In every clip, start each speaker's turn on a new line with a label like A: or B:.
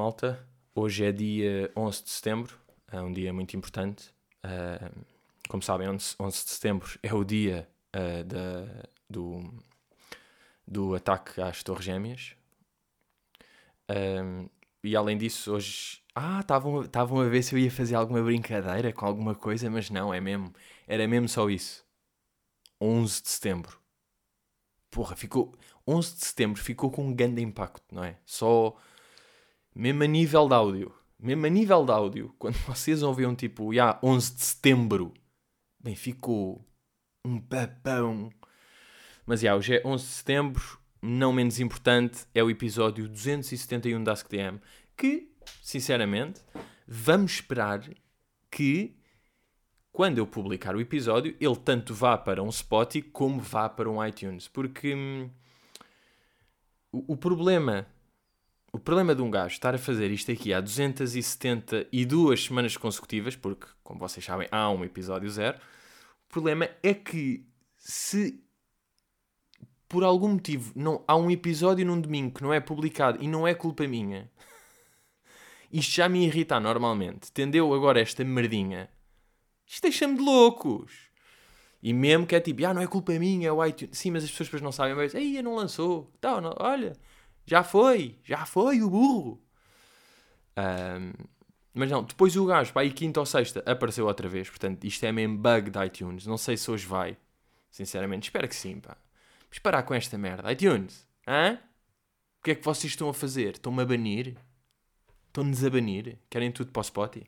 A: Malta. Hoje é dia 11 de setembro, é um dia muito importante. Uh, como sabem, 11, 11 de setembro é o dia uh, da, do, do ataque às Torres Gêmeas. Um, e além disso, hoje. Ah, estavam a ver se eu ia fazer alguma brincadeira com alguma coisa, mas não, é mesmo. Era mesmo só isso. 11 de setembro. Porra, ficou. 11 de setembro ficou com um grande impacto, não é? Só. Mesmo a nível de áudio. Mesmo a nível de áudio. Quando vocês ouviam tipo, já, yeah, 11 de setembro. Bem, ficou. Um papão. Mas já, hoje é 11 de setembro. Não menos importante, é o episódio 271 da AskTM. Que, sinceramente, vamos esperar que quando eu publicar o episódio, ele tanto vá para um Spotify como vá para um iTunes. Porque hum, o, problema. O problema de um gajo estar a fazer isto aqui há 272 semanas consecutivas, porque, como vocês sabem, há um episódio zero. O problema é que se por algum motivo não há um episódio num domingo que não é publicado e não é culpa minha, isto já me irrita normalmente. Tendeu agora esta merdinha isto deixa-me de loucos. E mesmo que é tipo, ah, não é culpa minha, é o iTunes. Sim, mas as pessoas depois não sabem, mas, aí não lançou. Então, não, olha, já foi, já foi o burro. Um, mas não, depois o gajo, para aí quinta ou sexta, apareceu outra vez. Portanto, isto é mesmo bug de iTunes. Não sei se hoje vai. Sinceramente, espero que sim, pá. Vamos parar com esta merda. iTunes, hã? O que é que vocês estão a fazer? Estão-me a banir? Estão-nos a banir? Querem tudo para o Spotify?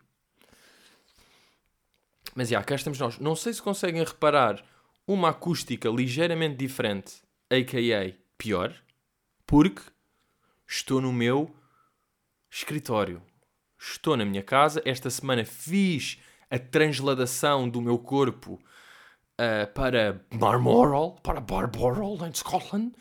A: Mas já, cá estamos nós. Não sei se conseguem reparar uma acústica ligeiramente diferente, a.k.a. pior, porque estou no meu escritório. Estou na minha casa. Esta semana fiz a transladação do meu corpo uh, para Balmoral, para Balmoral, em Scotland,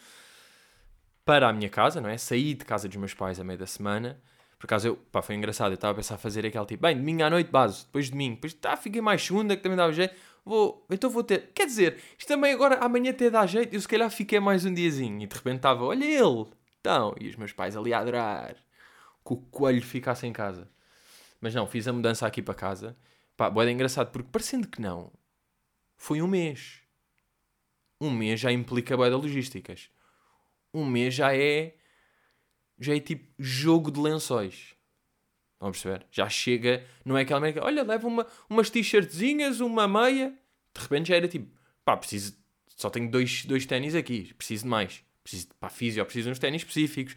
A: para a minha casa, não é? Saí de casa dos meus pais a meio da semana por acaso, eu, pá, foi engraçado. Eu estava a pensar fazer aquele tipo, bem, domingo à noite, base, depois de domingo, depois tá, fiquei mais segunda, que também dava jeito. Vou, então vou ter. Quer dizer, isto também agora, amanhã até dá jeito. Eu se calhar fiquei mais um diazinho e de repente estava, olha ele. Então, e os meus pais ali a adorar que o coelho ficasse em casa. Mas não, fiz a mudança aqui para casa. Pá, boeda engraçado, porque parecendo que não, foi um mês. Um mês já implica boeda logísticas. Um mês já é já é tipo jogo de lençóis. Vamos perceber? Já chega, não é aquela merda, olha, leva uma, umas t-shirtzinhas, uma meia. De repente já era tipo, pá, preciso, só tenho dois, dois ténis aqui, preciso de mais. Preciso de, pá, físio, preciso de uns ténis específicos.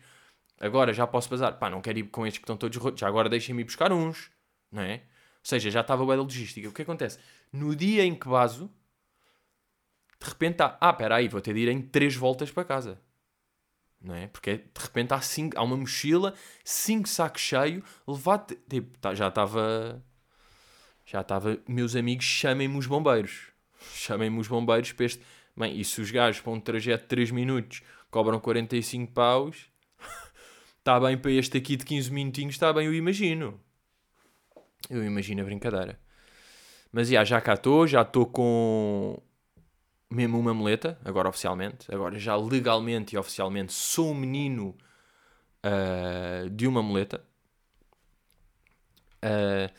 A: Agora já posso bazar, pá, não quero ir com estes que estão todos rotos, já agora deixem-me ir buscar uns, não é? Ou seja, já estava bem da logística. O que acontece? No dia em que baso, de repente está, ah, espera aí, vou ter de ir em três voltas para casa não é? Porque de repente há, cinco, há uma mochila, cinco sacos cheios, levado, tipo, tá, já estava, já estava, meus amigos, chamem-me os bombeiros, chamem-me os bombeiros para este, bem, e se os gajos para um trajeto de 3 minutos cobram 45 paus, está bem para este aqui de 15 minutinhos, está bem, eu imagino, eu imagino a brincadeira. Mas já, já cá estou, já estou com mesmo uma muleta, agora oficialmente, agora já legalmente e oficialmente sou um menino uh, de uma muleta. Uh,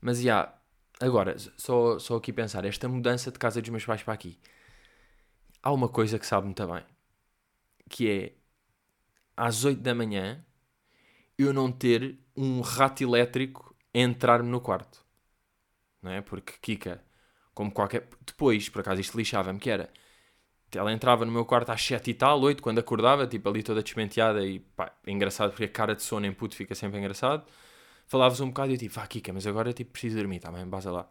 A: mas já, yeah, agora, só, só aqui pensar, esta mudança de casa dos meus pais para aqui, há uma coisa que sabe muito bem, que é às 8 da manhã eu não ter um rato elétrico entrar-me no quarto. Não é? Porque, Kika, como qualquer. Depois, por acaso, isto lixava-me, que era. Ela entrava no meu quarto às 7 e tal, 8, quando acordava, tipo ali toda despenteada e pá, engraçado porque a cara de sono em puto fica sempre engraçado. Falavas um bocado e eu tipo, ah, Kika, mas agora tipo preciso dormir, tá bem, basa lá.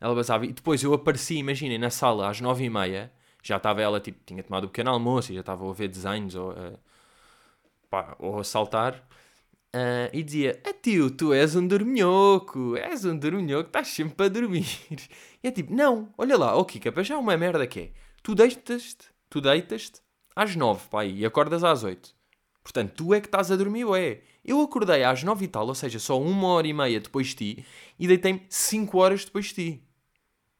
A: Ela basava e depois eu apareci, imaginem, na sala às 9 e meia, já estava ela, tipo, tinha tomado o pequeno almoço e já estava a ver desenhos ou, uh, pá, ou a saltar. Uh, e dizia: ah, tio, tu és um dorminhoco, és um dorminhoco, estás sempre a dormir. E é tipo: Não, olha lá, ó oh, Kika, para já uma merda que é: tu deitas-te, tu deitas-te às nove, pá, e acordas às oito. Portanto, tu é que estás a dormir, é? Eu acordei às nove e tal, ou seja, só uma hora e meia depois de ti, e deitei-me cinco horas depois de ti.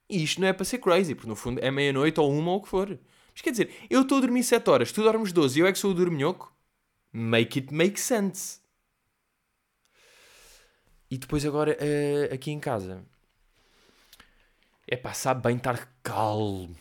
A: E isto não é para ser crazy, porque no fundo é meia-noite ou uma ou o que for. Mas quer dizer, eu estou a dormir sete horas, tu dormes doze e eu é que sou o dorminhoco? Make it make sense. E depois agora uh, aqui em casa. É pá, sabe bem estar calmo.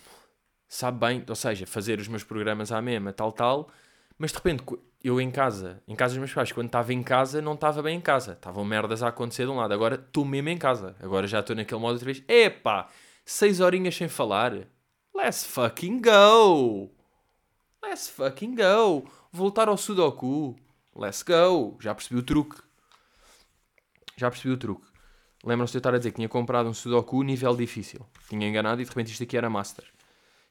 A: Sabe bem, ou seja, fazer os meus programas à mesma, tal, tal. Mas de repente, eu em casa, em casa dos meus pais, quando estava em casa, não estava bem em casa. Estavam merdas a acontecer de um lado. Agora estou mesmo em casa. Agora já estou naquele modo outra vez. Epá, seis horinhas sem falar. Let's fucking go! Let's fucking go! Voltar ao Sudoku. Let's go! Já percebi o truque. Já percebi o truque. Lembram-se de eu estar a dizer que tinha comprado um Sudoku nível difícil. Tinha enganado e de repente isto aqui era Master.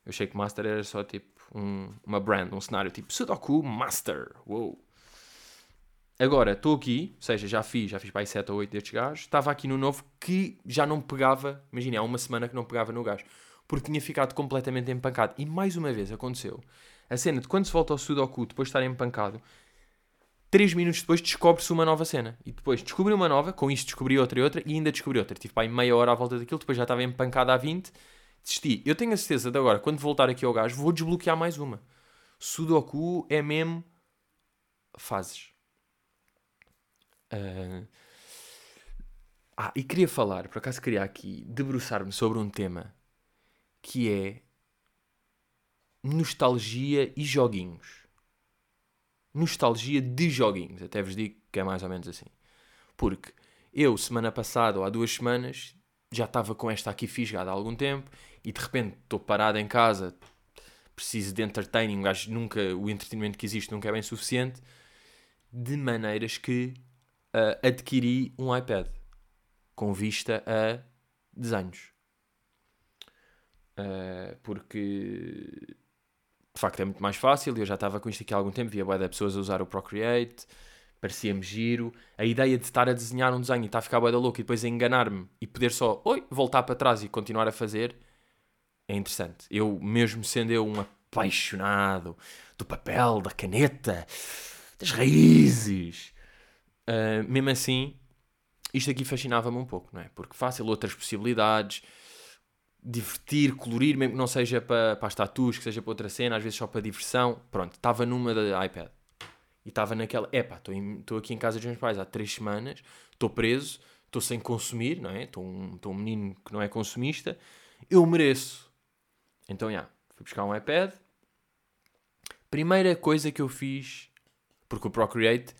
A: Eu achei que Master era só tipo um, uma brand, um cenário tipo Sudoku Master. Uou. Agora, estou aqui, ou seja, já fiz, já fiz para aí 7 ou 8 destes gajos. Estava aqui no novo que já não pegava, imagina, há uma semana que não pegava no gajo. Porque tinha ficado completamente empancado. E mais uma vez aconteceu. A cena de quando se volta ao Sudoku depois de estar empancado, 3 minutos depois descobre-se uma nova cena. E depois descobri uma nova, com isto descobri outra e outra, e ainda descobri outra. Tive para aí meia hora à volta daquilo, depois já estava empancado há 20. Desisti. Eu tenho a certeza de agora, quando voltar aqui ao gajo, vou desbloquear mais uma. Sudoku é mesmo fases. Uh... Ah, e queria falar, por acaso queria aqui debruçar-me sobre um tema que é nostalgia e joguinhos nostalgia de joguinhos. Até vos digo que é mais ou menos assim. Porque eu, semana passada ou há duas semanas, já estava com esta aqui fisgada há algum tempo e de repente estou parado em casa, preciso de entertaining, gajo nunca, o entretenimento que existe nunca é bem suficiente, de maneiras que uh, adquiri um iPad com vista a desenhos. Uh, porque de facto é muito mais fácil. Eu já estava com isto aqui há algum tempo, via boa de pessoas a usar o Procreate, parecia-me giro. A ideia de estar a desenhar um desenho e estar a ficar boa da louca e depois enganar-me e poder só oi, voltar para trás e continuar a fazer é interessante. Eu, mesmo sendo eu um apaixonado do papel, da caneta, das raízes, uh, mesmo assim, isto aqui fascinava-me um pouco, não é? Porque fácil, outras possibilidades divertir, colorir, mesmo que não seja para, para as tatuas, que seja para outra cena, às vezes só para diversão. Pronto, estava numa da iPad. E estava naquela, epá, estou aqui em casa dos meus pais há três semanas, estou preso, estou sem consumir, não é? Estou um, um menino que não é consumista, eu mereço. Então, já, fui buscar um iPad. Primeira coisa que eu fiz, porque o Procreate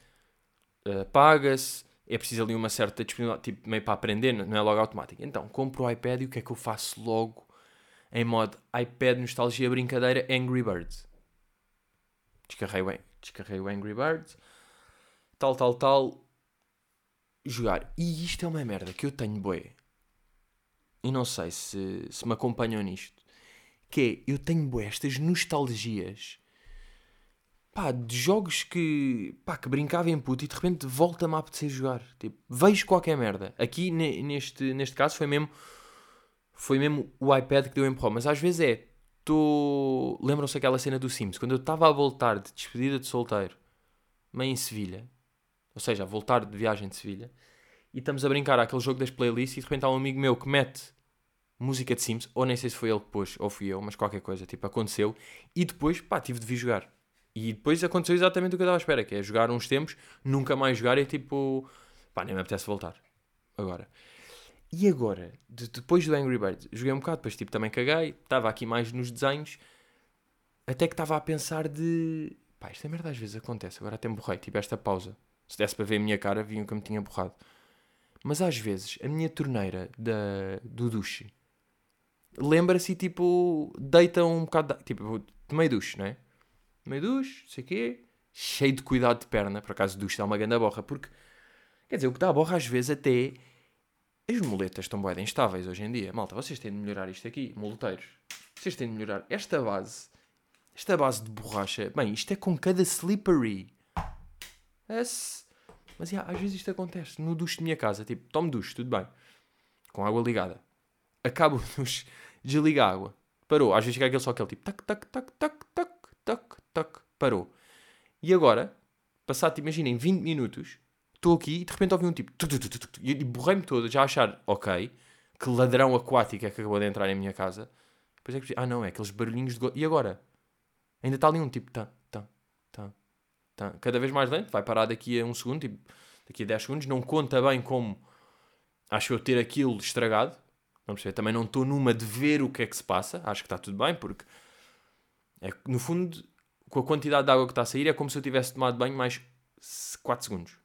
A: uh, paga-se, é preciso ali uma certa disponibilidade, tipo, meio para aprender, não é logo automático. Então, compro o iPad e o que é que eu faço logo em modo iPad nostalgia brincadeira Angry Birds. Descarrei, descarrei o Angry Birds, tal, tal, tal, jogar. E isto é uma merda que eu tenho boé. E não sei se, se me acompanham nisto. Que é, eu tenho boé estas nostalgias pá, de jogos que, pá, que brincava em puto e de repente volta-me a apetecer jogar. Tipo, vejo qualquer merda. Aqui neste, neste caso foi mesmo, foi mesmo o iPad que deu empurrão. Mas às vezes é, tô... lembram-se aquela cena do Sims, quando eu estava a voltar de despedida de solteiro, meio em Sevilha, ou seja, a voltar de viagem de Sevilha, e estamos a brincar aquele jogo das playlists e de repente há um amigo meu que mete música de Sims, ou nem sei se foi ele que pôs, ou fui eu, mas qualquer coisa, tipo, aconteceu, e depois, pá, tive de vir jogar. E depois aconteceu exatamente o que eu estava à espera, que é jogar uns tempos, nunca mais jogar e tipo, pá, nem me apetece voltar. Agora. E agora, de, depois do Angry Birds, joguei um bocado, depois tipo também caguei, estava aqui mais nos desenhos, até que estava a pensar de, pá, esta merda às vezes acontece, agora até me borrei, tipo esta pausa. Se desse para ver a minha cara, viam que eu me tinha borrado. Mas às vezes, a minha torneira da, do duche lembra-se tipo, deita um bocado, de, tipo, tomei duche, não é? Meio duche, sei o quê, cheio de cuidado de perna, por acaso duche dá uma grande borra, porque, quer dizer, o que dá a borra às vezes até, as moletas estão bem instáveis hoje em dia, malta, vocês têm de melhorar isto aqui, moleteiros, vocês têm de melhorar esta base, esta base de borracha, bem, isto é com cada slippery, Esse... mas yeah, às vezes isto acontece, no duche de minha casa, tipo, tomo duche, tudo bem, com água ligada, acabo o duche, desliga a água, parou, às vezes fica aquele só aquele tipo, tac, tac, tac, tac, tac, tac, tac, parou. E agora, passado, imaginem, 20 minutos, estou aqui e de repente ouvi um tipo, e borrei-me todo, já a achar, ok, que ladrão aquático é que acabou de entrar em minha casa. Depois é que, ah não, é aqueles barulhinhos de... E agora? Ainda está ali um tipo, tá, tá, tá, tá. Cada vez mais lento, vai parar daqui a um segundo, tipo, daqui a 10 segundos, não conta bem como acho eu ter aquilo estragado. Vamos ver, também não estou numa de ver o que é que se passa. Acho que está tudo bem, porque é, no fundo, com a quantidade de água que está a sair, é como se eu tivesse tomado banho mais 4 segundos.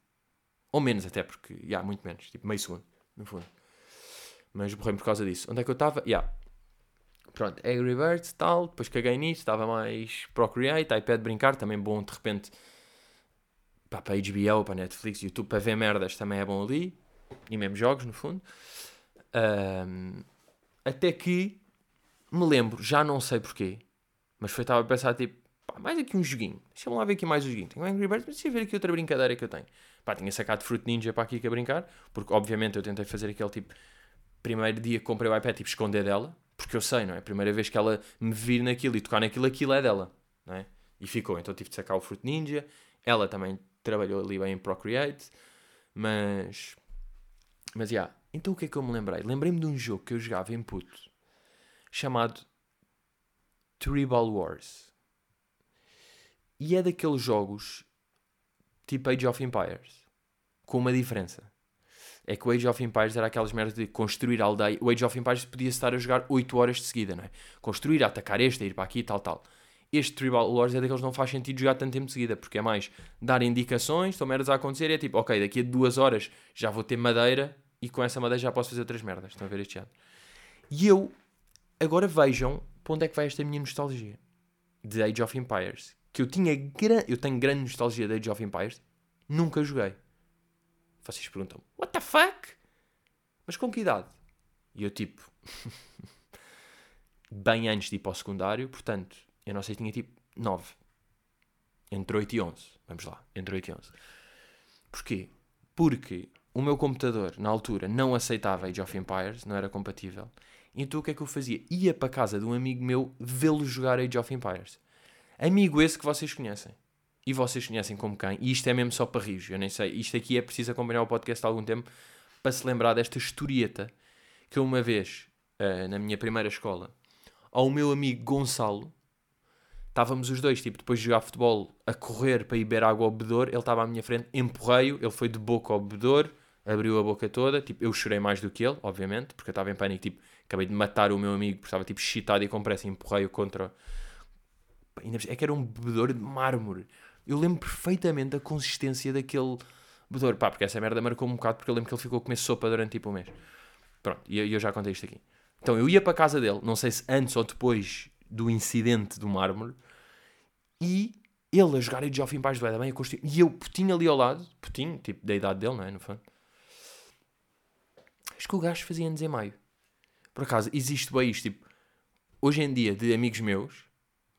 A: Ou menos até, porque, já, yeah, muito menos, tipo meio segundo, no fundo. Mas borrei por causa disso. Onde é que eu estava? Yeah. Pronto, Angry Birds, tal, depois caguei nisso, estava mais Procreate, iPad brincar, também bom de repente pá, para HBO, para Netflix, YouTube, para ver merdas também é bom ali, e mesmo jogos no fundo. Um, até que me lembro, já não sei porquê, mas foi, estava a pensar tipo, pá, mais aqui um joguinho, deixa-me lá ver aqui mais um joguinho. Tenho Angry Birds, mas deixa eu ver aqui outra brincadeira que eu tenho. Pá, tinha sacado Fruit Ninja para aqui a brincar, porque obviamente eu tentei fazer aquele tipo, primeiro dia que comprei o iPad, tipo, esconder dela, porque eu sei, não é? Primeira vez que ela me vir naquilo e tocar naquilo, aquilo é dela, não é? E ficou, então tive de sacar o Fruit Ninja. Ela também trabalhou ali bem em Procreate, mas. Mas, já. Yeah. Então o que é que eu me lembrei? Lembrei-me de um jogo que eu jogava em puto, chamado Tribal Wars. E é daqueles jogos tipo Age of Empires, com uma diferença é que o Age of Empires era aquelas merdas de construir aldeia. O Age of Empires podia estar a jogar 8 horas de seguida, não é? Construir, atacar este, ir para aqui, tal, tal. Este Tribal Wars é daqueles que não faz sentido jogar tanto tempo de seguida, porque é mais dar indicações, estão merdas a acontecer, e é tipo, ok, daqui a duas horas já vou ter madeira e com essa madeira já posso fazer outras merdas. Estão a ver este ano? E eu, agora vejam para onde é que vai esta minha nostalgia de Age of Empires. Que eu tinha, eu tenho grande nostalgia de Age of Empires, nunca joguei. Vocês perguntam, what the fuck? Mas com que idade? E eu tipo, bem antes de ir para o secundário, portanto, eu não sei, tinha tipo 9. Entre 8 e 11. Vamos lá, entre 8 e 11. Porquê? Porque o meu computador, na altura, não aceitava Age of Empires, não era compatível. Então o que é que eu fazia? Ia para casa de um amigo meu vê-lo jogar Age of Empires. Amigo esse que vocês conhecem. E vocês conhecem como quem, e isto é mesmo só para rir, eu nem sei, isto aqui é preciso acompanhar o podcast há algum tempo para se lembrar desta historieta que uma vez, uh, na minha primeira escola, ao meu amigo Gonçalo, estávamos os dois, tipo, depois de jogar futebol, a correr para ir beber água ao bebedor, ele estava à minha frente, empurrei-o, ele foi de boca ao bebedor, abriu a boca toda, tipo, eu chorei mais do que ele, obviamente, porque eu estava em pânico, tipo, acabei de matar o meu amigo, porque estava, tipo, excitado e com pressa, empurrei-o contra... É que era um bebedor de mármore eu lembro perfeitamente da consistência daquele bebedor. Pá, porque essa merda marcou um bocado porque eu lembro que ele ficou a comer sopa durante tipo um mês. Pronto, e eu, eu já contei isto aqui. Então eu ia para a casa dele, não sei se antes ou depois do incidente do mármore, e ele a jogar Age of Empires do bem a construir. E eu, putinho ali ao lado, putinho, tipo, da idade dele, não é? No fundo. Acho que o gajo fazia anos em maio. Por acaso, existe bem isto, tipo, hoje em dia, de amigos meus,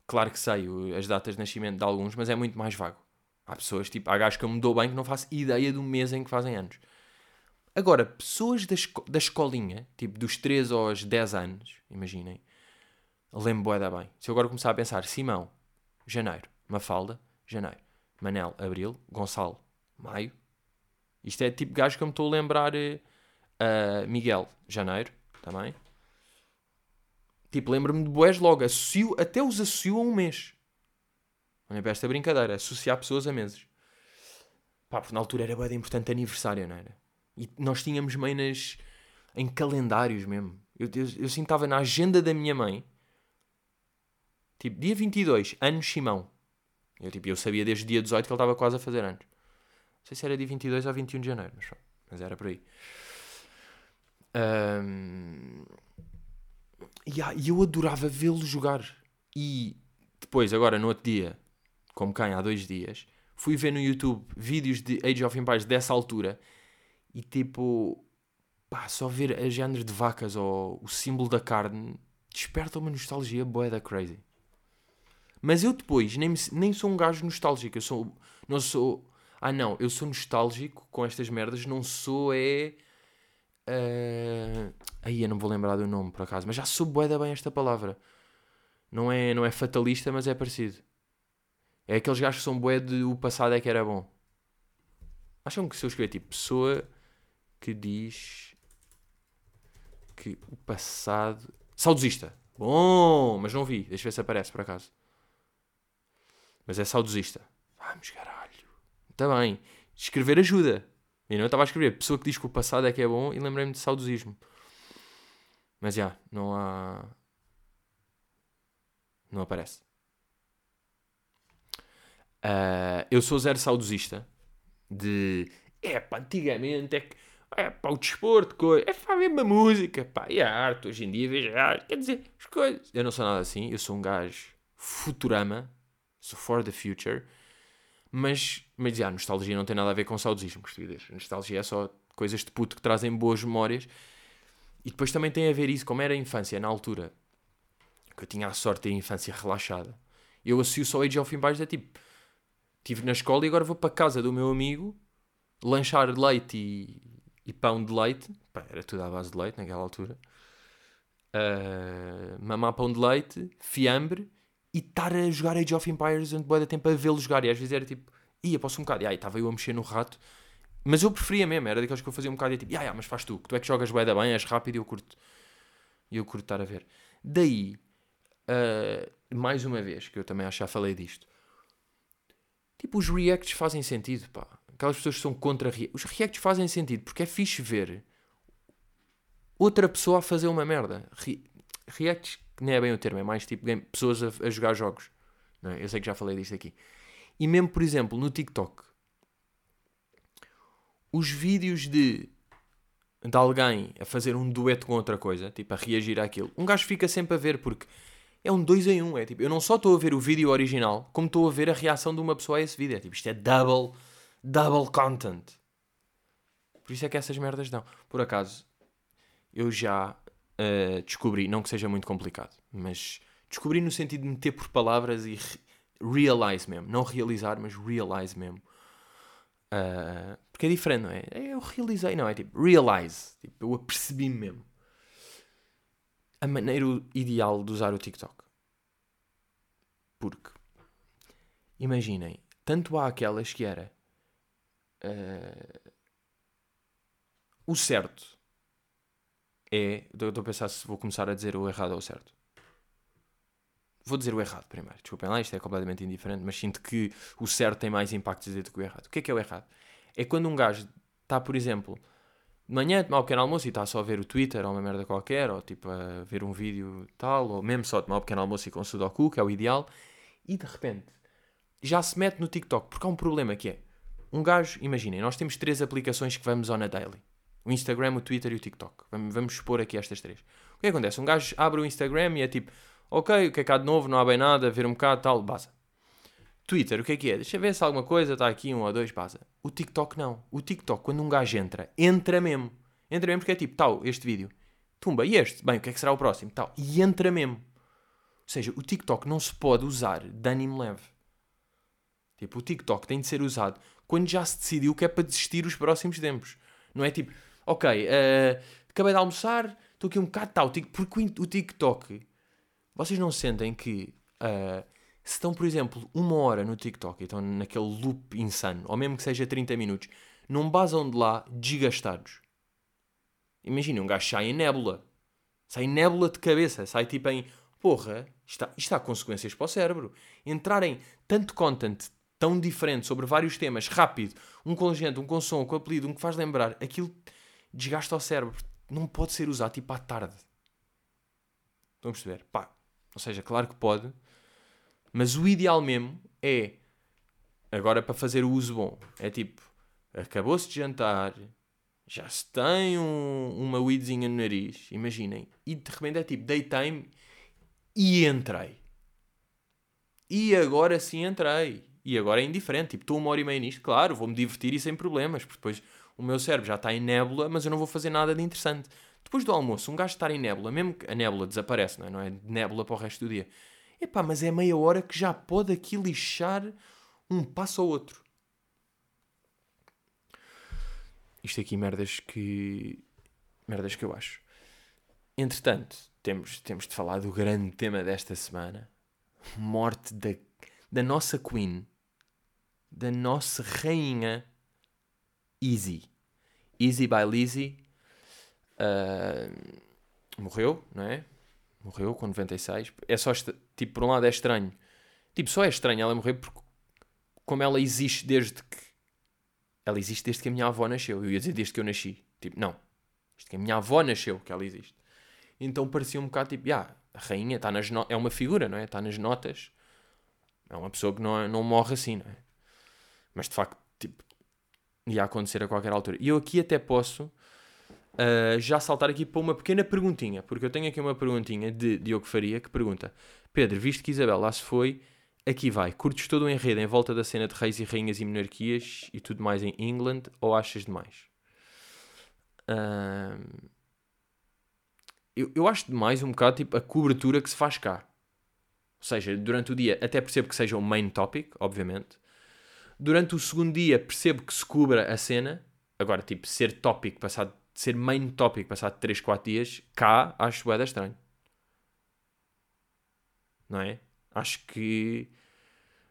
A: Claro que sei as datas de nascimento de alguns, mas é muito mais vago. Há pessoas, tipo, há gajos que eu me dou bem que não faço ideia do mês em que fazem anos. Agora, pessoas da, esco da escolinha, tipo dos 3 aos 10 anos, imaginem, lembro da bem. Se eu agora começar a pensar, Simão, janeiro, Mafalda, janeiro, Manel, abril, Gonçalo, maio. Isto é tipo gajo que eu me estou a lembrar, uh, Miguel, janeiro, também. Tipo, lembro-me de boés logo. Associo, até os associo a um mês. Olha para esta brincadeira. Associar pessoas a meses. Pá, porque na altura era bem importante aniversário, não era? E nós tínhamos meio nas... em calendários mesmo. Eu, eu, eu estava na agenda da minha mãe. Tipo, dia 22, anos Simão. Eu, tipo, eu sabia desde dia 18 que ele estava quase a fazer anos. Não sei se era dia 22 ou 21 de janeiro, mas, mas era por aí. Um, Yeah, e eu adorava vê-lo jogar. E depois, agora no outro dia, como quem há dois dias, fui ver no YouTube vídeos de Age of Empires dessa altura e tipo, pá, só ver as géneros de vacas ou o símbolo da carne desperta uma nostalgia boa da crazy. Mas eu depois nem, nem sou um gajo nostálgico, eu sou, não sou, ah não, eu sou nostálgico com estas merdas, não sou é Uh... Aí eu não vou lembrar do nome por acaso, mas já sou bué bem esta palavra. Não é, não é fatalista, mas é parecido. É aqueles gajos que são bué de o passado é que era bom. Acham que se eu escrever tipo pessoa que diz que o passado. Saudosista. Bom, mas não vi. Deixa ver se aparece por acaso. Mas é saudosista. Vamos, caralho. Está bem. Escrever ajuda. E não estava a escrever pessoa que diz que o passado é que é bom e lembrei-me de saudosismo. Mas já, não há. Não aparece. Uh, eu sou zero saudosista. De. É pá, antigamente é que. É pá, o desporto, coisa. É pá, a música, pá, e a arte. Hoje em dia vejo a arte. Quer dizer, as coisas. Eu não sou nada assim. Eu sou um gajo futurama. Sou for the future. Mas, mas já, nostalgia não tem nada a ver com saudosismo, estupidez. Nostalgia é só coisas de puto que trazem boas memórias. E depois também tem a ver isso, como era a infância na altura, que eu tinha a sorte de ter a infância relaxada. Eu associo só Age of Empires, é tipo, estive na escola e agora vou para casa do meu amigo lanchar leite e, e pão de leite. Pá, era tudo à base de leite naquela altura. Uh, mamar pão de leite, fiambre e estar a jogar Age of Empires durante boa tempo a vê-lo jogar. E às vezes era tipo, ia, posso um bocado. E aí estava eu a mexer no rato. Mas eu preferia mesmo, era daqueles que eu fazia um bocado e tipo, ah, mas faz tu, que tu é que jogas bué da bem, és rápido e eu curto. E eu curto estar a ver. Daí, uh, mais uma vez, que eu também acho já falei disto. Tipo, os reacts fazem sentido, pá. Aquelas pessoas que são contra reacts. Os reacts fazem sentido porque é fixe ver outra pessoa a fazer uma merda. Re reacts que nem é bem o termo, é mais tipo game, pessoas a, a, jogar jogos. É? Eu sei que já falei disto aqui. E mesmo, por exemplo, no TikTok, os vídeos de, de alguém a fazer um dueto com outra coisa, tipo a reagir àquilo, um gajo fica sempre a ver porque é um 2 em 1. Um, é tipo, eu não só estou a ver o vídeo original, como estou a ver a reação de uma pessoa a esse vídeo. É tipo, isto é double, double content. Por isso é que essas merdas dão. Por acaso, eu já uh, descobri, não que seja muito complicado, mas descobri no sentido de meter por palavras e realize mesmo. Não realizar, mas realize mesmo. Uh, porque é diferente, não é? Eu realizei, não é? Tipo, realize. Tipo, eu apercebi mesmo. A maneira ideal de usar o TikTok. Porque, imaginem, tanto há aquelas que era uh, o certo é. Estou a pensar se vou começar a dizer o errado ou o certo. Vou dizer o errado primeiro. Desculpem lá, isto é completamente indiferente, mas sinto que o certo tem mais impacto do que o errado. O que é que é o errado? É quando um gajo está, por exemplo, de manhã a tomar um pequeno almoço e está só a ver o Twitter ou uma merda qualquer, ou tipo a ver um vídeo tal, ou mesmo só a tomar um pequeno almoço e com Sudoku, que é o ideal, e de repente já se mete no TikTok, porque há um problema que é, um gajo, imaginem, nós temos três aplicações que vamos on a daily. O Instagram, o Twitter e o TikTok. Vamos, expor aqui estas três. O que acontece? Um gajo abre o Instagram e é tipo, ok, o que é que há de novo? Não há bem nada, ver um bocado, tal, basta. Twitter, o que é que é? Deixa ver se alguma coisa, está aqui um ou dois, basta. O TikTok não. O TikTok, quando um gajo entra, entra mesmo. Entra mesmo porque é tipo, tal, este vídeo. Tumba, e este? Bem, o que é que será o próximo? Tal. E entra mesmo. Ou seja, o TikTok não se pode usar de ânimo leve. Tipo, o TikTok tem de ser usado quando já se decidiu que é para desistir os próximos tempos. Não é tipo, ok, uh, acabei de almoçar, estou aqui um bocado tal, porque o TikTok, vocês não sentem que uh, se estão, por exemplo, uma hora no TikTok e estão naquele loop insano, ou mesmo que seja 30 minutos, não basam de lá desgastados. Imagina, um gajo sai em nébula. Sai em nébula de cabeça. Sai tipo em... Porra, isto isto há consequências para o cérebro. Entrar em tanto content tão diferente sobre vários temas, rápido, um com gente, um com som, um com apelido, um que faz lembrar, aquilo desgasta o cérebro. Não pode ser usado tipo à tarde. Estão a perceber? Pá. Ou seja, claro que pode, mas o ideal mesmo é, agora para fazer o uso bom, é tipo, acabou-se de jantar, já se tem um, uma weedzinha no nariz, imaginem, e de repente é tipo, daytime e entrei. E agora sim entrei. E agora é indiferente, tipo, estou uma hora e meia nisto, claro, vou-me divertir e sem problemas, porque depois o meu cérebro já está em nébula, mas eu não vou fazer nada de interessante. Depois do almoço, um gajo estar em nébula, mesmo que a nébula desaparece, não é? Não é nébula para o resto do dia. Epá, mas é meia hora que já pode aqui lixar um passo ao outro. Isto aqui merdas que. merdas que eu acho. Entretanto, temos, temos de falar do grande tema desta semana. Morte da, da nossa Queen. Da nossa rainha Easy. Easy by Lizzy. Uh, morreu, não é? Morreu com 96. É só, tipo, por um lado é estranho. Tipo, só é estranho ela morrer porque, como ela existe desde que ela existe desde que a minha avó nasceu. Eu ia dizer desde que eu nasci. Tipo, não. Desde que a minha avó nasceu que ela existe. Então parecia um bocado tipo, ah, a rainha está nas no... é uma figura, não é? Está nas notas. É uma pessoa que não, não morre assim, não é? Mas de facto, tipo, ia acontecer a qualquer altura. E eu aqui até posso uh, já saltar aqui para uma pequena perguntinha, porque eu tenho aqui uma perguntinha de Diogo Faria que pergunta: Pedro, visto que Isabel lá se foi, aqui vai. Curtes todo o enredo em volta da cena de reis e rainhas e monarquias e tudo mais em England ou achas demais? Uh, eu, eu acho demais um bocado tipo a cobertura que se faz cá. Ou seja, durante o dia até percebo que seja o main topic, obviamente. Durante o segundo dia percebo que se cubra a cena. Agora, tipo, ser tópico passado, ser main topic passado 3, 4 dias, cá acho bué estranho. Não é? Acho que.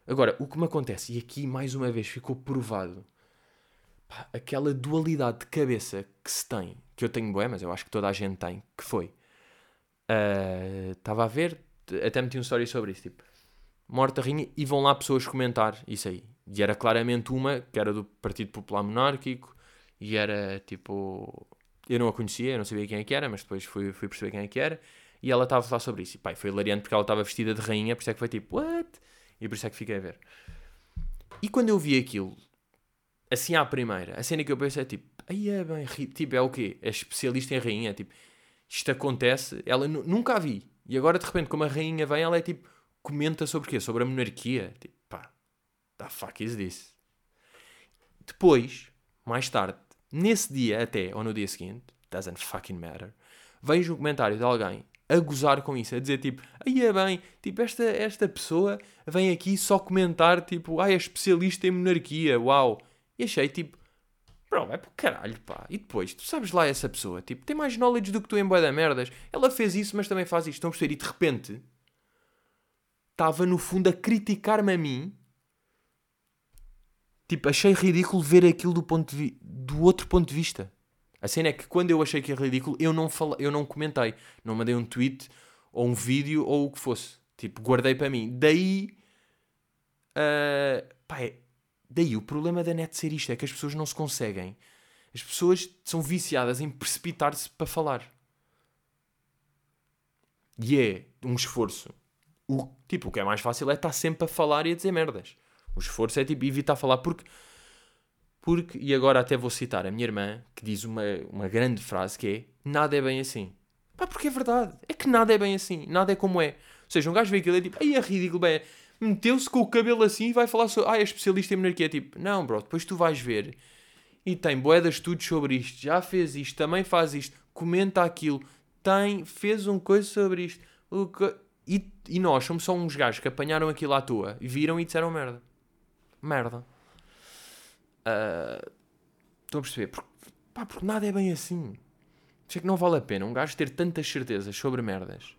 A: Agora, o que me acontece, e aqui mais uma vez ficou provado, pá, aquela dualidade de cabeça que se tem, que eu tenho bué, mas eu acho que toda a gente tem, que foi. Estava uh, a ver, até meti um story sobre isso, tipo, morta rainha, e vão lá pessoas comentar isso aí. E era claramente uma que era do Partido Popular Monárquico, e era tipo. Eu não a conhecia, eu não sabia quem é que era, mas depois fui, fui perceber quem é que era. E ela estava a falar sobre isso. E pai, foi hilariante porque ela estava vestida de rainha, por isso é que foi tipo, what? E por isso é que fiquei a ver. E quando eu vi aquilo, assim à primeira, a cena que eu pensei é tipo, aí é bem, tipo, é o quê? É especialista em rainha, tipo, isto acontece, ela nunca a vi. E agora de repente, como a rainha vem, ela é tipo, comenta sobre o quê? Sobre a monarquia. Tipo, pá, the fuck is this? Depois, mais tarde, nesse dia até, ou no dia seguinte, doesn't fucking matter, vejo um comentário de alguém a gozar com isso, a dizer tipo, aí é bem, tipo, esta, esta pessoa vem aqui só comentar, tipo, ai, é especialista em monarquia, uau. E achei tipo, bro, é para caralho, pá. E depois, tu sabes lá essa pessoa, tipo, tem mais knowledge do que tu em boia da merdas. Ela fez isso, mas também faz isto. Estão a perceber? E de repente, estava no fundo a criticar-me a mim. Tipo, achei ridículo ver aquilo do, ponto de, do outro ponto de vista. A cena é que quando eu achei que é ridículo, eu não, fala, eu não comentei. Não mandei um tweet ou um vídeo ou o que fosse. Tipo, guardei para mim. Daí. Uh, pá, é, daí o problema da net ser isto é que as pessoas não se conseguem. As pessoas são viciadas em precipitar-se para falar. E é um esforço. O, tipo, o que é mais fácil é estar sempre a falar e a dizer merdas. O esforço é tipo evitar falar porque porque, e agora até vou citar a minha irmã, que diz uma, uma grande frase que é nada é bem assim. Pá, porque é verdade. É que nada é bem assim. Nada é como é. Ou seja, um gajo vê aquilo e é tipo, aí é ridículo, bem, meteu-se com o cabelo assim e vai falar sobre, ah, é especialista em monarquia. Tipo, não, bro, depois tu vais ver e tem boedas estudos sobre isto, já fez isto, também faz isto, comenta aquilo, tem, fez um coisa sobre isto. E, e nós somos só uns gajos que apanharam aquilo à toa viram e disseram merda. Merda. Uh, estão a perceber? Porque, pá, porque nada é bem assim. Acho que não vale a pena um gajo ter tantas certezas sobre merdas.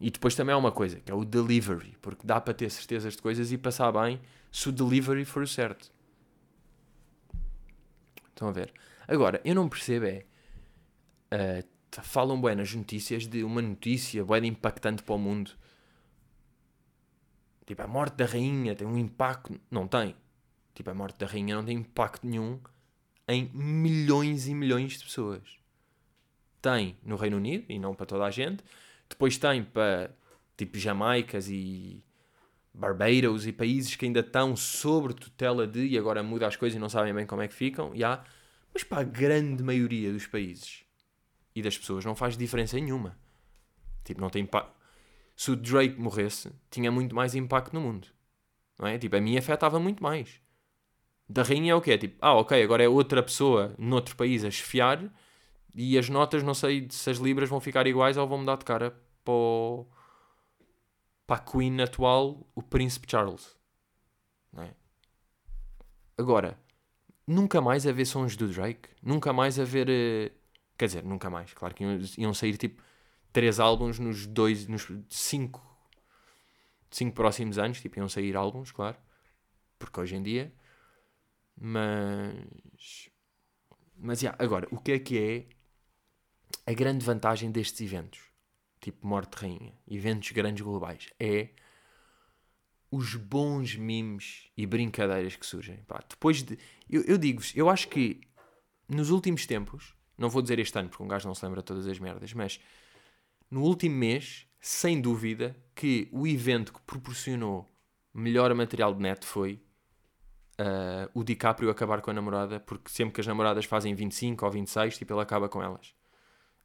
A: E depois também há uma coisa, que é o delivery. Porque dá para ter certezas de coisas e passar bem se o delivery for o certo. Estão a ver? Agora, eu não percebo é... Uh, falam bem nas notícias de uma notícia bem impactante para o mundo. Tipo, a morte da rainha tem um impacto... Não tem. Tipo, a morte da rainha não tem impacto nenhum em milhões e milhões de pessoas. Tem no Reino Unido, e não para toda a gente. Depois tem para, tipo, Jamaicas e Barbados e países que ainda estão sobre tutela de, e agora muda as coisas e não sabem bem como é que ficam. Yeah. Mas para a grande maioria dos países e das pessoas não faz diferença nenhuma. Tipo, não tem impacto. Se o Drake morresse, tinha muito mais impacto no mundo. Não é? Tipo, a mim afetava muito mais. Da rainha é o quê? Tipo, ah, ok, agora é outra pessoa noutro país a chefiar e as notas, não sei se as libras vão ficar iguais ou vão mudar de cara para, o... para a Queen atual, o Príncipe Charles. Não é? Agora, nunca mais a ver sons do Drake, nunca mais a ver. Eh, quer dizer, nunca mais. Claro que iam, iam sair tipo três álbuns nos dois, nos cinco, cinco próximos anos, tipo, iam sair álbuns, claro. Porque hoje em dia mas. Mas, yeah, agora, o que é que é a grande vantagem destes eventos? Tipo Morte Rainha, eventos grandes globais. É os bons memes e brincadeiras que surgem. Pá, depois de. Eu, eu digo-vos, eu acho que nos últimos tempos, não vou dizer este ano porque um gajo não se lembra todas as merdas, mas no último mês, sem dúvida, que o evento que proporcionou melhor material de net foi uh, o DiCaprio acabar com a namorada, porque sempre que as namoradas fazem 25 ou 26, tipo, ele acaba com elas.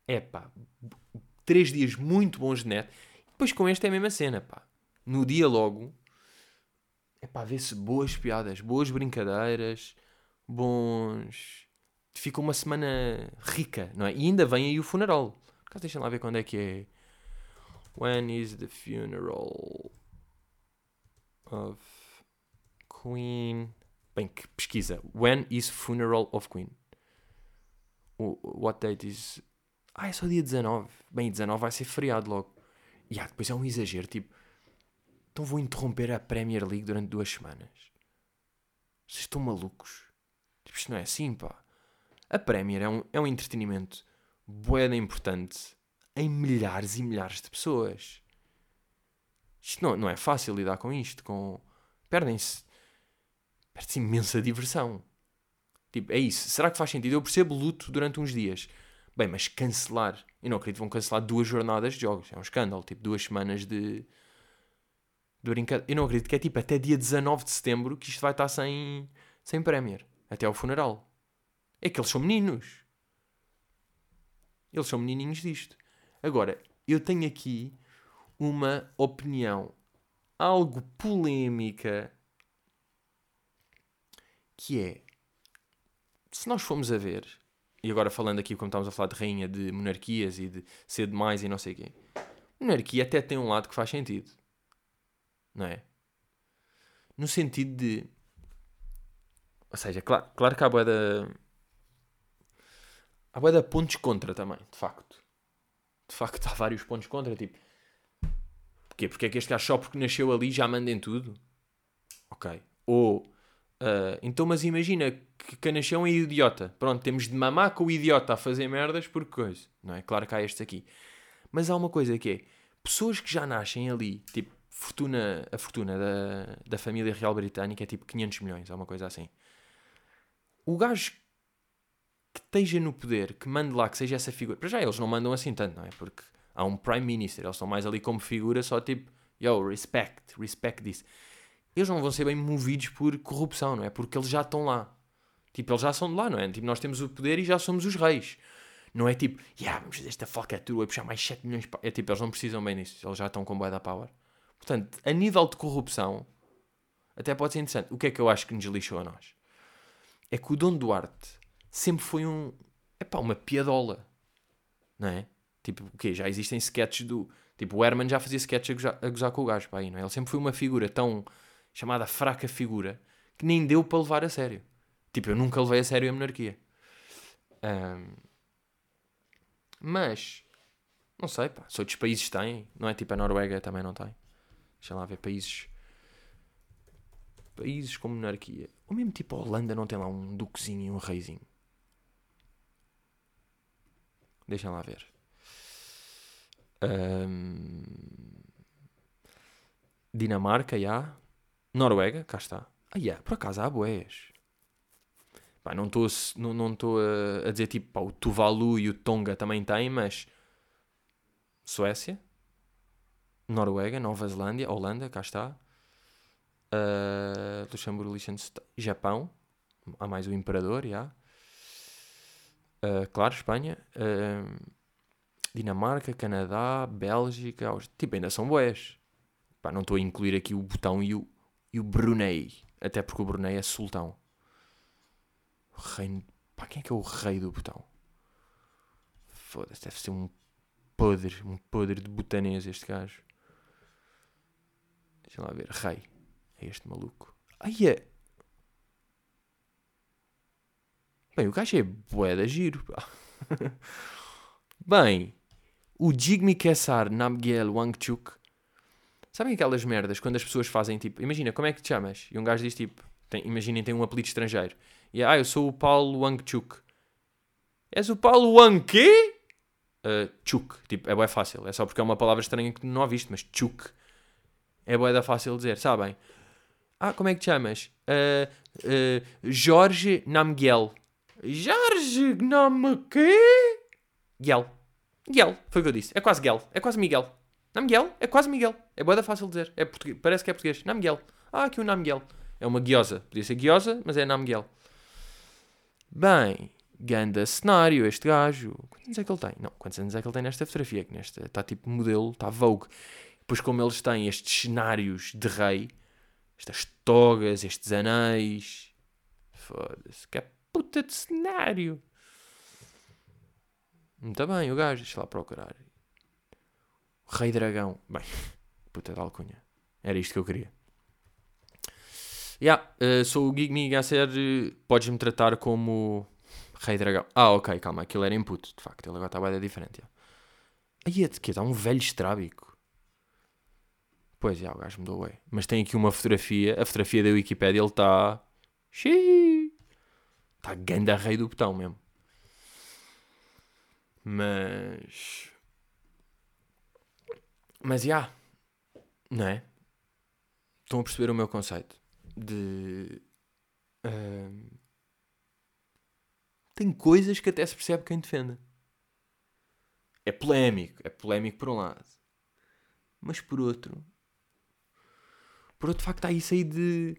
A: É pá, três dias muito bons de net. Depois com este é a mesma cena, pá. No dia logo, é pá, vê-se boas piadas, boas brincadeiras, bons. Fica uma semana rica, não é? E ainda vem aí o funeral. Deixa lá ver quando é que é. When is the funeral of Queen? Bem, que pesquisa. When is funeral of Queen? What date is. Ah, é só dia 19. Bem, 19 vai ser feriado logo. E ah, depois é um exagero, tipo. Então vou interromper a Premier League durante duas semanas. Vocês estão malucos? Tipo, isto não é assim, pá. A Premier é um, é um entretenimento boeda importante em milhares e milhares de pessoas. Isto não, não é fácil lidar com isto. Com... Perdem-se. Perde-se imensa diversão. Tipo, é isso. Será que faz sentido? Eu percebo luto durante uns dias. Bem, mas cancelar. Eu não acredito que vão cancelar duas jornadas de jogos. É um escândalo. Tipo, duas semanas de. de brincadeira. Eu não acredito que é tipo até dia 19 de setembro que isto vai estar sem, sem Premier. Até ao funeral. É que eles são meninos. Eles são menininhos disto. Agora, eu tenho aqui uma opinião algo polémica que é se nós formos a ver, e agora falando aqui como estamos a falar de rainha de monarquias e de ser demais e não sei o quê, monarquia até tem um lado que faz sentido. Não é? No sentido de. Ou seja, claro, claro que há boa da. Há boa da pontos contra também, de facto. De facto, há vários pontos contra. Tipo, porquê? Porque é que este gajo só porque nasceu ali já manda em tudo? Ok. Ou Uh, então, mas imagina que Canachão é idiota. Pronto, temos de mamar com o idiota a fazer merdas por coisa. Não é? Claro que há estes aqui. Mas há uma coisa que é: pessoas que já nascem ali, tipo, fortuna, a fortuna da, da família real britânica é tipo 500 milhões, é uma coisa assim. O gajo que esteja no poder, que mande lá, que seja essa figura. Para já eles não mandam assim tanto, não é? Porque há um Prime Minister, eles estão mais ali como figura, só tipo, yo, respect, respect this eles não vão ser bem movidos por corrupção, não é? Porque eles já estão lá. Tipo, eles já são de lá, não é? Tipo, nós temos o poder e já somos os reis. Não é tipo, yeah, vamos fazer esta falcatrua e puxar mais 7 milhões. Pa... É tipo, eles não precisam bem disso. Eles já estão com boa da power. Portanto, a nível de corrupção, até pode ser interessante. O que é que eu acho que nos lixou a nós? É que o Dom Duarte sempre foi um. É pá, uma piadola. Não é? Tipo, o quê? Já existem sketches do. Tipo, o Herman já fazia sketches a gozar, a gozar com o gajo, pá, aí, não é? Ele sempre foi uma figura tão chamada fraca figura, que nem deu para levar a sério. Tipo, eu nunca levei a sério a monarquia. Um, mas, não sei, pá, se outros países têm, não é tipo a Noruega também não tem. Deixa lá ver, países. Países com monarquia. Ou mesmo tipo a Holanda não tem lá um duquezinho e um reizinho. Deixa lá ver. Um, Dinamarca, já. Noruega, cá está. Ah, yeah, por acaso há boés. Pá, não estou não, não a, a dizer tipo, pá, o Tuvalu e o Tonga também têm, mas Suécia, Noruega, Nova Zelândia, Holanda, cá está. Uh, Luxemburgo, Liechtenstein, Japão, há mais o Imperador, já. Uh, claro, Espanha, uh, Dinamarca, Canadá, Bélgica, tipo, ainda são boés. Pá, não estou a incluir aqui o botão e o, e o Brunei. Até porque o Brunei é sultão. O reino. Pá, quem é que é o rei do botão? Foda-se, deve ser um podre, um podre de botanês este gajo. Deixa lá ver, rei. É este maluco. Ai é. Bem, o gajo é bué da giro. Bem, o Jigme Kessar Namgyel Wangchuk Sabem aquelas merdas quando as pessoas fazem tipo, imagina, como é que te chamas? E um gajo diz tipo, tem, imaginem, tem um apelido estrangeiro. E ah, eu sou o Paulo Wangchuk. És o Paulo Wang quê? Uh, chuk, tipo, é bem fácil. É só porque é uma palavra estranha que não ouviste, mas chuk é boeda fácil dizer, sabem? Ah, como é que te chamas? Uh, uh, Jorge Namguel. Jorge Namquê? Guel. Guel, foi o que eu disse. É quase Guel. É quase Miguel. Namguel? É quase Miguel. É boeda fácil dizer. É português. Parece que é português. Namguel. Ah, aqui o Namguel. É uma guiosa. Podia ser guiosa, mas é Namguel. Bem, ganda cenário este gajo. Quantos anos é que ele tem? Não, quantos anos é que ele tem nesta fotografia? Que nesta está tipo modelo, está Vogue. Pois como eles têm estes cenários de rei, estas togas, estes anéis. Foda-se, que é puta de cenário. Muito bem, o gajo, deixa lá procurar. Rei Dragão. Bem, puta de alcunha. Era isto que eu queria. Yeah, uh, sou o Geek Me ser. Uh, Podes-me tratar como Rei Dragão. Ah, ok, calma. Aquilo era input, de facto. Ele agora está bem diferente. Yeah. Aí é de quê? Está um velho estrábico. Pois, já, o gajo mudou, ué. Mas tem aqui uma fotografia. A fotografia da Wikipedia, ele está... Xiii. Está ganda rei do botão mesmo. Mas... Mas, já. Não é? Estão a perceber o meu conceito? De... Uh... Tem coisas que até se percebe quem defende. É polémico. É polémico por um lado. Mas por outro, por outro facto, há isso aí de.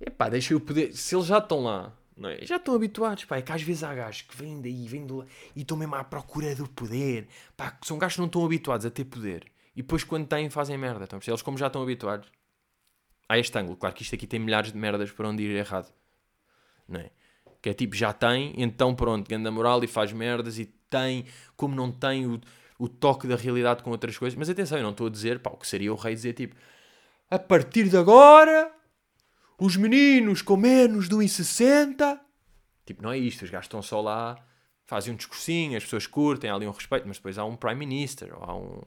A: Epá, deixa eu poder. Se eles já estão lá, não é? já estão habituados, pá. É que às vezes há gajos que vêm daí, vêm do e estão mesmo à procura do poder. Pá, são gajos que não estão habituados a ter poder. E depois, quando têm, fazem merda. Então, eles, como já estão habituados, há este ângulo. Claro que isto aqui tem milhares de merdas para onde ir errado, não é? Que é tipo, já tem, então pronto, ganda moral e faz merdas e tem, como não tem o, o toque da realidade com outras coisas. Mas atenção, eu não estou a dizer, pá, o que seria o rei dizer tipo a partir de agora, os meninos com menos de 1,60. Tipo, não é isto, os gajos estão só lá, fazem um discursinho, as pessoas curtem, há ali um respeito, mas depois há um Prime Minister, ou há um.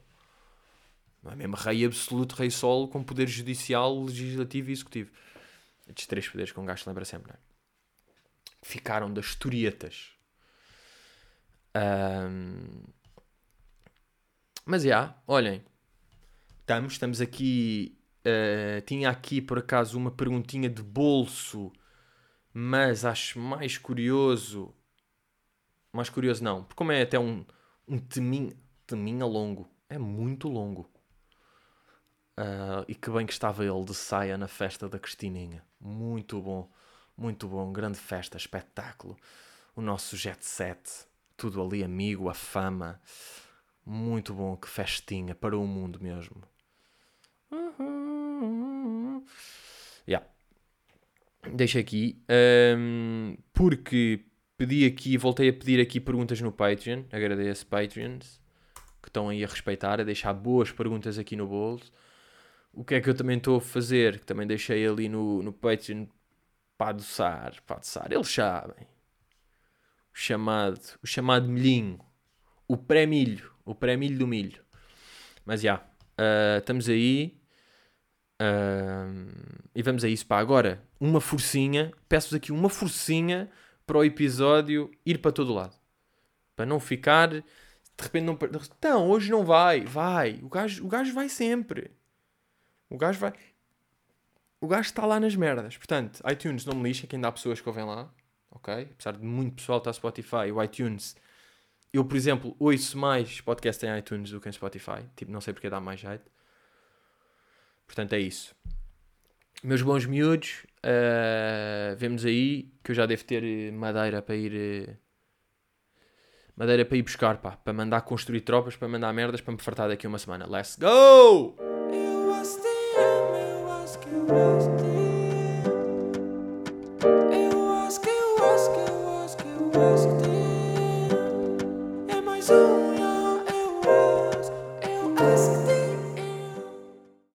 A: Não é mesmo rei absoluto, rei solo, com poder judicial, legislativo e executivo. Estes três poderes que um gajo lembra sempre, não é? Ficaram das historietas. Um... Mas já, yeah, olhem, estamos, estamos aqui Uh, tinha aqui por acaso uma perguntinha de bolso, mas acho mais curioso. Mais curioso não, porque como é até um, um teminha, teminha longo, é muito longo. Uh, e que bem que estava ele de saia na festa da Cristininha. Muito bom, muito bom. Grande festa, espetáculo. O nosso jet set, tudo ali amigo, a fama. Muito bom, que festinha para o mundo mesmo. Uhum. Yeah. Deixa aqui. Um, porque pedi aqui, voltei a pedir aqui perguntas no Patreon. Agradeço Patreons que estão aí a respeitar, a deixar boas perguntas aqui no bolso. O que é que eu também estou a fazer? Que também deixei ali no, no Patreon para adoçar, para adoçar. Eles sabem. O chamado, o chamado milhinho. O pré-milho. O pré-milho do milho. Mas já, yeah, uh, estamos aí. Uh, e vamos a isso. para agora, uma forcinha. Peço-vos aqui uma forcinha para o episódio ir para todo lado. Para não ficar. De repente não. Então, hoje não vai. Vai. O gajo, o gajo vai sempre. O gajo vai. O gajo está lá nas merdas. Portanto, iTunes não me lixa, que ainda há pessoas que ouvem lá. Ok? Apesar de muito pessoal estar Spotify, o iTunes. Eu, por exemplo, ouço mais podcast em iTunes do que em Spotify. Tipo, não sei porque dá mais jeito. Portanto, é isso. Meus bons miúdos, uh, vemos aí que eu já devo ter eh, madeira para ir. Uh, madeira para ir buscar, pá, para mandar construir tropas, para mandar merdas, para me fartar daqui uma semana. Let's go! Eu